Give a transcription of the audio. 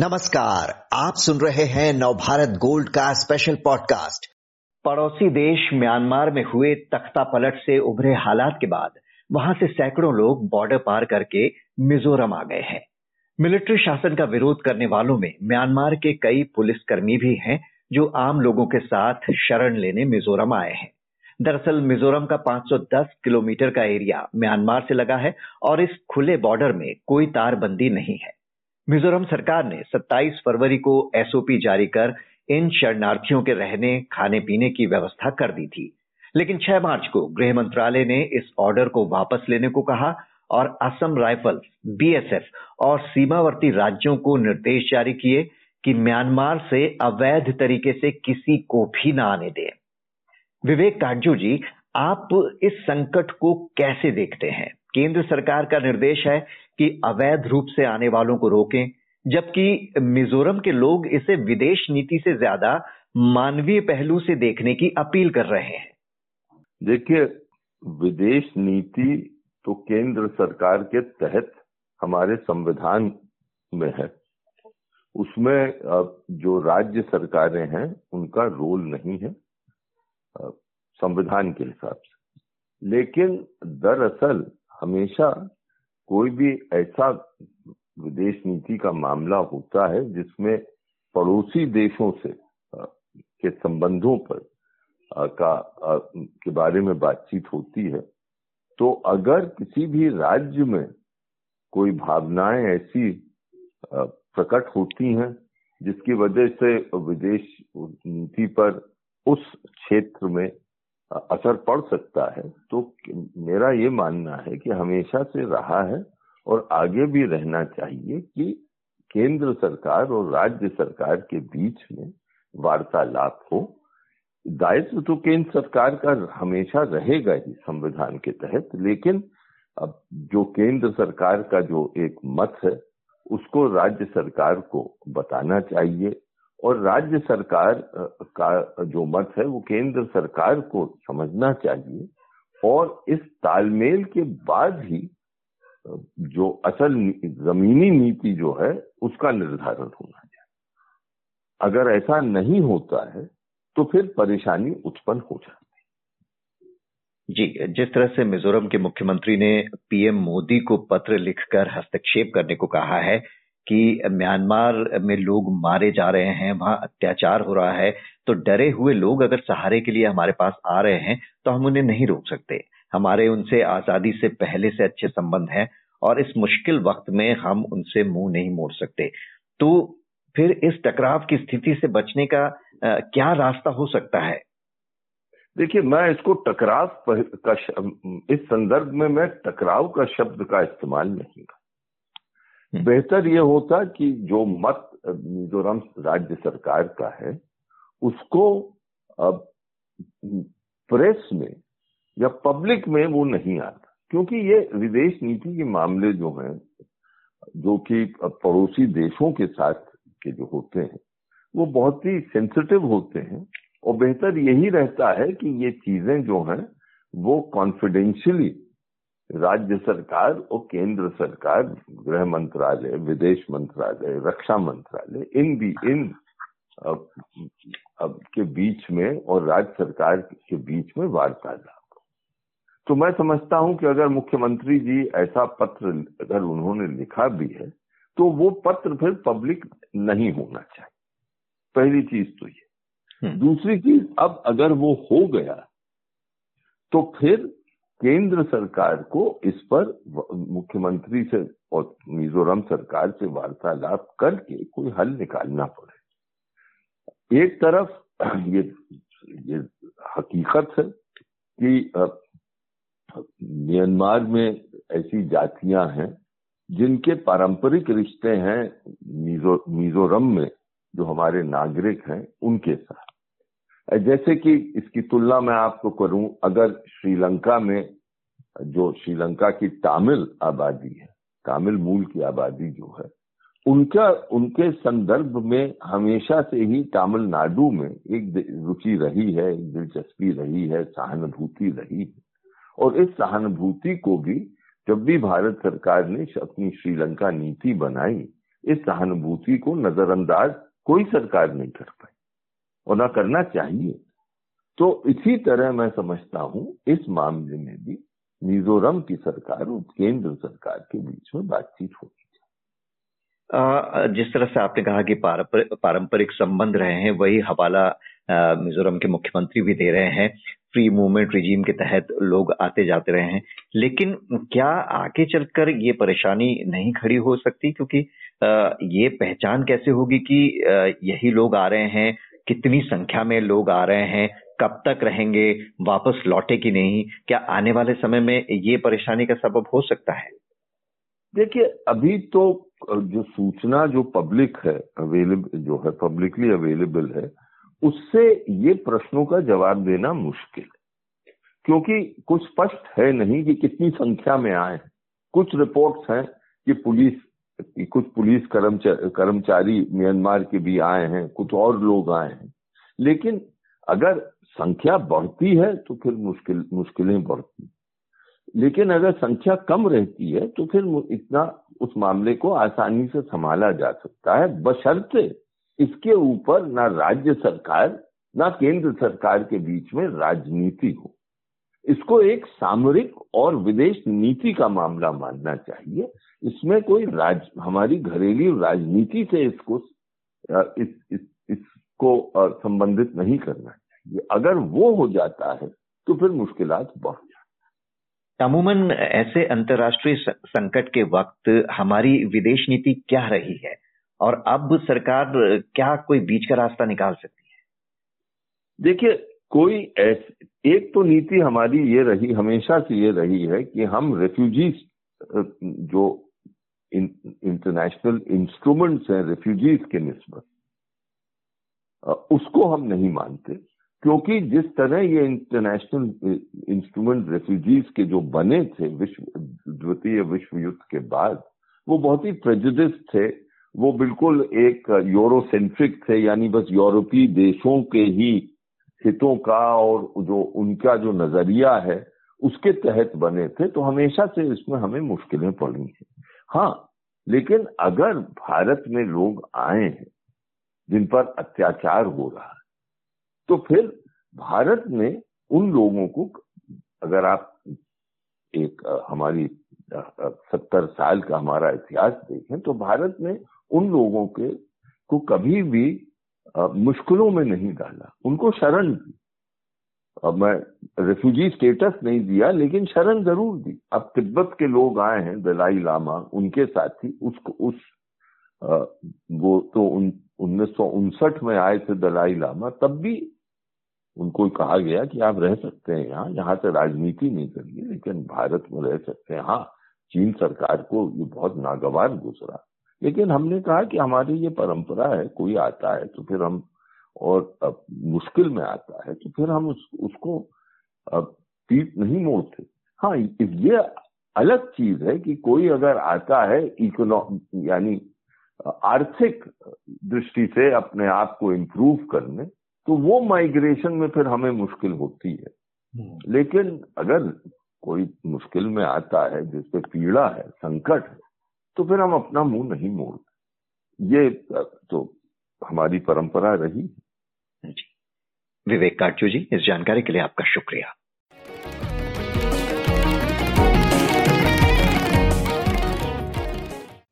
नमस्कार, आप सुन रहे हैं नवभारत गोल्ड का स्पेशल पॉडकास्ट पड़ोसी देश म्यांमार में हुए तख्ता पलट से उभरे हालात के बाद, वहाँ से सैकड़ों लोग बॉर्डर पार करके मिजोरम आ गए हैं। मिलिट्री शासन का विरोध करने वालों में म्यांमार के कई पुलिसकर्मी भी हैं, जो आम लोगों के साथ शरण लेने मिजोरम आए हैं। दरअसल, मिजोरम का 510 किलोमीटर का एरिया म्यांमार से लगा है और इस खुले बॉर्डर में कोई तारबंदी नहीं है। मिजोरम सरकार ने 27 फरवरी को एसओपी जारी कर इन शरणार्थियों के रहने, खाने, पीने की व्यवस्था कर दी थी। लेकिन 6 मार्च को गृह मंत्रालय ने इस ऑर्डर को वापस लेने को कहा और असम राइफल्स बीएसएफ और सीमावर्ती राज्यों को निर्देश जारी किए कि म्यांमार से अवैध तरीके से किसी को भी न आने दें। विवेक काटजू जी, आप इस संकट को कैसे देखते हैं? केंद्र सरकार का निर्देश है कि अवैध रूप से आने वालों को रोकें, जबकि मिजोरम के लोग इसे विदेश नीति से ज़्यादा मानवीय पहलू से देखने की अपील कर रहे हैं। देखिए, विदेश नीति तो केंद्र सरकार के तहत हमारे संविधान में है। उसमें जो राज्य सरकारें हैं, उनका रोल नहीं है संविधान के हिसाब से। लेकिन दरअसल हमेशा कोई भी ऐसा विदेश नीति का मामला होता है जिसमें पड़ोसी देशों से के संबंधों पर का के बारे में बातचीत होती है तो अगर किसी भी राज्य में कोई भावनाएँ ऐसी प्रकट होती हैं जिसकी वजह से विदेश नीति पर उस क्षेत्र में असर पड़ सकता है तो मेरा ये मानना है कि हमेशा से रहा है और आगे भी रहना चाहिए कि केंद्र सरकार और राज्य सरकार के बीच में वार्तालाप हो। दायित्व तो केंद्र सरकार का हमेशा रहेगा ही संविधान के तहत, लेकिन अब जो केंद्र सरकार का जो एक मत है, उसको राज्य सरकार को बताना चाहिए। और राज्य सरकार का जो मत है, वो केंद्र सरकार को समझना चाहिए और इस तालमेल के बाद ही जो असल जमीनी नीति जो है, उसका निर्धारण होना चाहिए। अगर ऐसा नहीं होता है तो फिर परेशानी उत्पन्न हो जाती जी, जिस तरह से मिजोरम के मुख्यमंत्री ने पीएम मोदी को पत्र लिखकर हस्तक्षेप करने को कहा है कि म्यांमार में लोग मारे जा रहे हैं वहाँ अत्याचार हो रहा है तो डरे हुए लोग अगर सहारे के लिए हमारे पास आ रहे हैं तो हम उन्हें नहीं रोक सकते हमारे उनसे आज़ादी से पहले से अच्छे संबंध हैं और इस मुश्किल वक्त में हम उनसे मुँह नहीं मोड़ सकते तो फिर इस टकराव की स्थिति से बचने का आ, क्या रास्ता हो सकता है देखिए मैं इसको टकराव का इस संदर्भ में मैं टकराव का शब्द का इस्तेमाल नहीं कर। बेहतर ये होता कि जो मत मिजोरम राज्य सरकार का है, उसको अब प्रेस में या पब्लिक में वो नहीं आता। क्योंकि ये विदेश नीति के मामले जो हैं, जो कि पड़ोसी देशों के साथ के जो होते हैं, वो बहुत ही सेंसिटिव होते हैं और बेहतर यही रहता है कि ये चीज़ें जो हैं, वो कॉन्फिडेंशियली राज्य सरकार और केंद्र सरकार गृह मंत्रालय विदेश मंत्रालय रक्षा मंत्रालय इन भी इन अब, अब के बीच में और राज्य सरकार के बीच में वार्तालाप। तो मैं समझता हूँ कि अगर मुख्यमंत्री जी ऐसा पत्र अगर उन्होंने लिखा भी है तो वो पत्र फिर पब्लिक नहीं होना चाहिए। पहली चीज़ तो ये। हम्म। दूसरी चीज़ अब अगर वो हो गया तो फिर केंद्र सरकार को इस पर मुख्यमंत्री से और मिजोरम सरकार से वार्तालाप करके कोई हल निकालना पड़े। एक तरफ़ ये ये हकीकत है कि म्यांमार में ऐसी जातियाँ हैं जिनके पारंपरिक रिश्ते हैं मिजोरम में जो हमारे नागरिक हैं उनके साथ। जैसे कि इसकी तुलना मैं आपको करूँ, अगर श्रीलंका में, जो श्रीलंका की तामिल आबादी है, तामिल मूल की आबादी जो है, उनका, उनके संदर्भ में हमेशा से ही तमिलनाडु में एक रुचि रही है, एक दिलचस्पी रही है, सहानुभूति रही है। और इस सहानुभूति को भी जब भी भारत सरकार ने अपनी श्रीलंका नीति बनाई, इस सहानुभूति को नजरअंदाज कोई सरकार नहीं कर पाई। और ना करना चाहिए। तो इसी तरह मैं समझता हूँ, इस मामले में भी मिजोरम की सरकार और केंद्र सरकार के बीच में बातचीत होगी जिस तरह से आपने कहा कि पारंपरिक संबंध रहे हैं, वही हवाला मिजोरम के मुख्यमंत्री भी दे रहे हैं। फ्री मूवमेंट रिजीम के तहत लोग आते जाते रहे हैं। लेकिन क्या आगे चलकर ये परेशानी नहीं खड़ी हो सकती? क्योंकि ये पहचान कैसे होगी कि यही लोग आ रहे हैं कितनी संख्या में लोग आ रहे हैं, कब तक रहेंगे, वापस लौटे कि नहीं, क्या आने वाले समय में ये परेशानी का सबब हो सकता है? देखिए, अभी तो जो सूचना जो पब्लिक है अवेलेबल जो है पब्लिकली अवेलेबल है, उससे ये प्रश्नों का जवाब देना मुश्किल है। क्योंकि कुछ स्पष्ट है नहीं कि कितनी संख्या में आए कुछ रिपोर्ट्स हैं कि पुलिस कुछ पुलिस कर्मचारी कर्मचारी म्यांमार के भी आए हैं, कुछ और लोग आए हैं। लेकिन अगर संख्या बढ़ती है तो फिर मुश्किल, मुश्किलें बढ़ती लेकिन अगर संख्या कम रहती है तो फिर इतना उस मामले को आसानी से संभाला जा सकता है। बशर्ते इसके ऊपर ना राज्य सरकार, ना केंद्र सरकार के बीच में राजनीति हो। इसको एक सामरिक और विदेश नीति का मामला मानना चाहिए। इसमें कोई राज हमारी घरेलू राजनीति से इसको इस, इस, इसको संबंधित नहीं करना चाहिए। अगर वो हो जाता है तो फिर मुश्किल बढ़ जाती अमूमन ऐसे अंतर्राष्ट्रीय संकट के वक्त हमारी विदेश नीति क्या रही है? और अब सरकार क्या कोई बीच का रास्ता निकाल सकती है? देखिए कोई ऐसे एक तो नीति हमारी ये रही हमेशा से ये रही है कि हम रेफ्यूजीज जो इंटरनेशनल इंस्ट्रूमेंट्स हैं रेफ्यूजीज के निस्बत। उसको हम नहीं मानते, क्योंकि जिस तरह ये इंटरनेशनल इंस्ट्रूमेंट रेफ्यूजीज के जो बने थे, विश्व, द्वितीय विश्व युद्ध के बाद, वो बहुत ही प्रेजुडिस थे। वो बिल्कुल एक यूरोसेंट्रिक थे, यानी बस यूरोपीय देशों के ही हितों का और जो उनका जो नज़रिया है, उसके तहत बने थे। तो हमेशा से इसमें हमें मुश्किलें पड़ी हैं। हाँ लेकिन अगर भारत में लोग आए हैं, जिन पर अत्याचार हो रहा है तो फिर भारत में उन लोगों को अगर आप एक हमारी सत्तर साल का हमारा इतिहास देखें तो भारत में उन लोगों के को कभी भी मुश्किलों में नहीं डाला। उनको शरण दी। अब मैं रेफ्यूजी स्टेटस नहीं दिया, लेकिन शरण ज़रूर दी। अब तिब्बत के लोग आए हैं, दलाई लामा, उनके साथी, उसको, उस वो तो उन्नीस सौ उनसठ में आए थे दलाई लामा, तब भी उनको कहा गया कि आप रह सकते हैं यहाँ यहाँ से राजनीति नहीं करिए, लेकिन भारत में रह सकते हैं। हाँ चीन सरकार को ये बहुत नागवार गुजरा। लेकिन हमने कहा कि हमारी ये परंपरा है, कोई आता है तो फिर हम और अब मुश्किल में आता है तो फिर हम उस, उसको अब पीठ नहीं मोड़ते। हाँ ये अलग चीज़ है कि कोई अगर आता है इकोनॉ यानी आर्थिक दृष्टि से अपने आप को इम्प्रूव करने तो वो माइग्रेशन में फिर हमें मुश्किल होती है। हम्म। लेकिन अगर कोई मुश्किल में आता है जिसपे पीड़ा है संकट है तो फिर हम अपना मुँह नहीं मोड़ते। ये तो हमारी परंपरा रही विवेक काटजू जी इस जानकारी के लिए आपका शुक्रिया।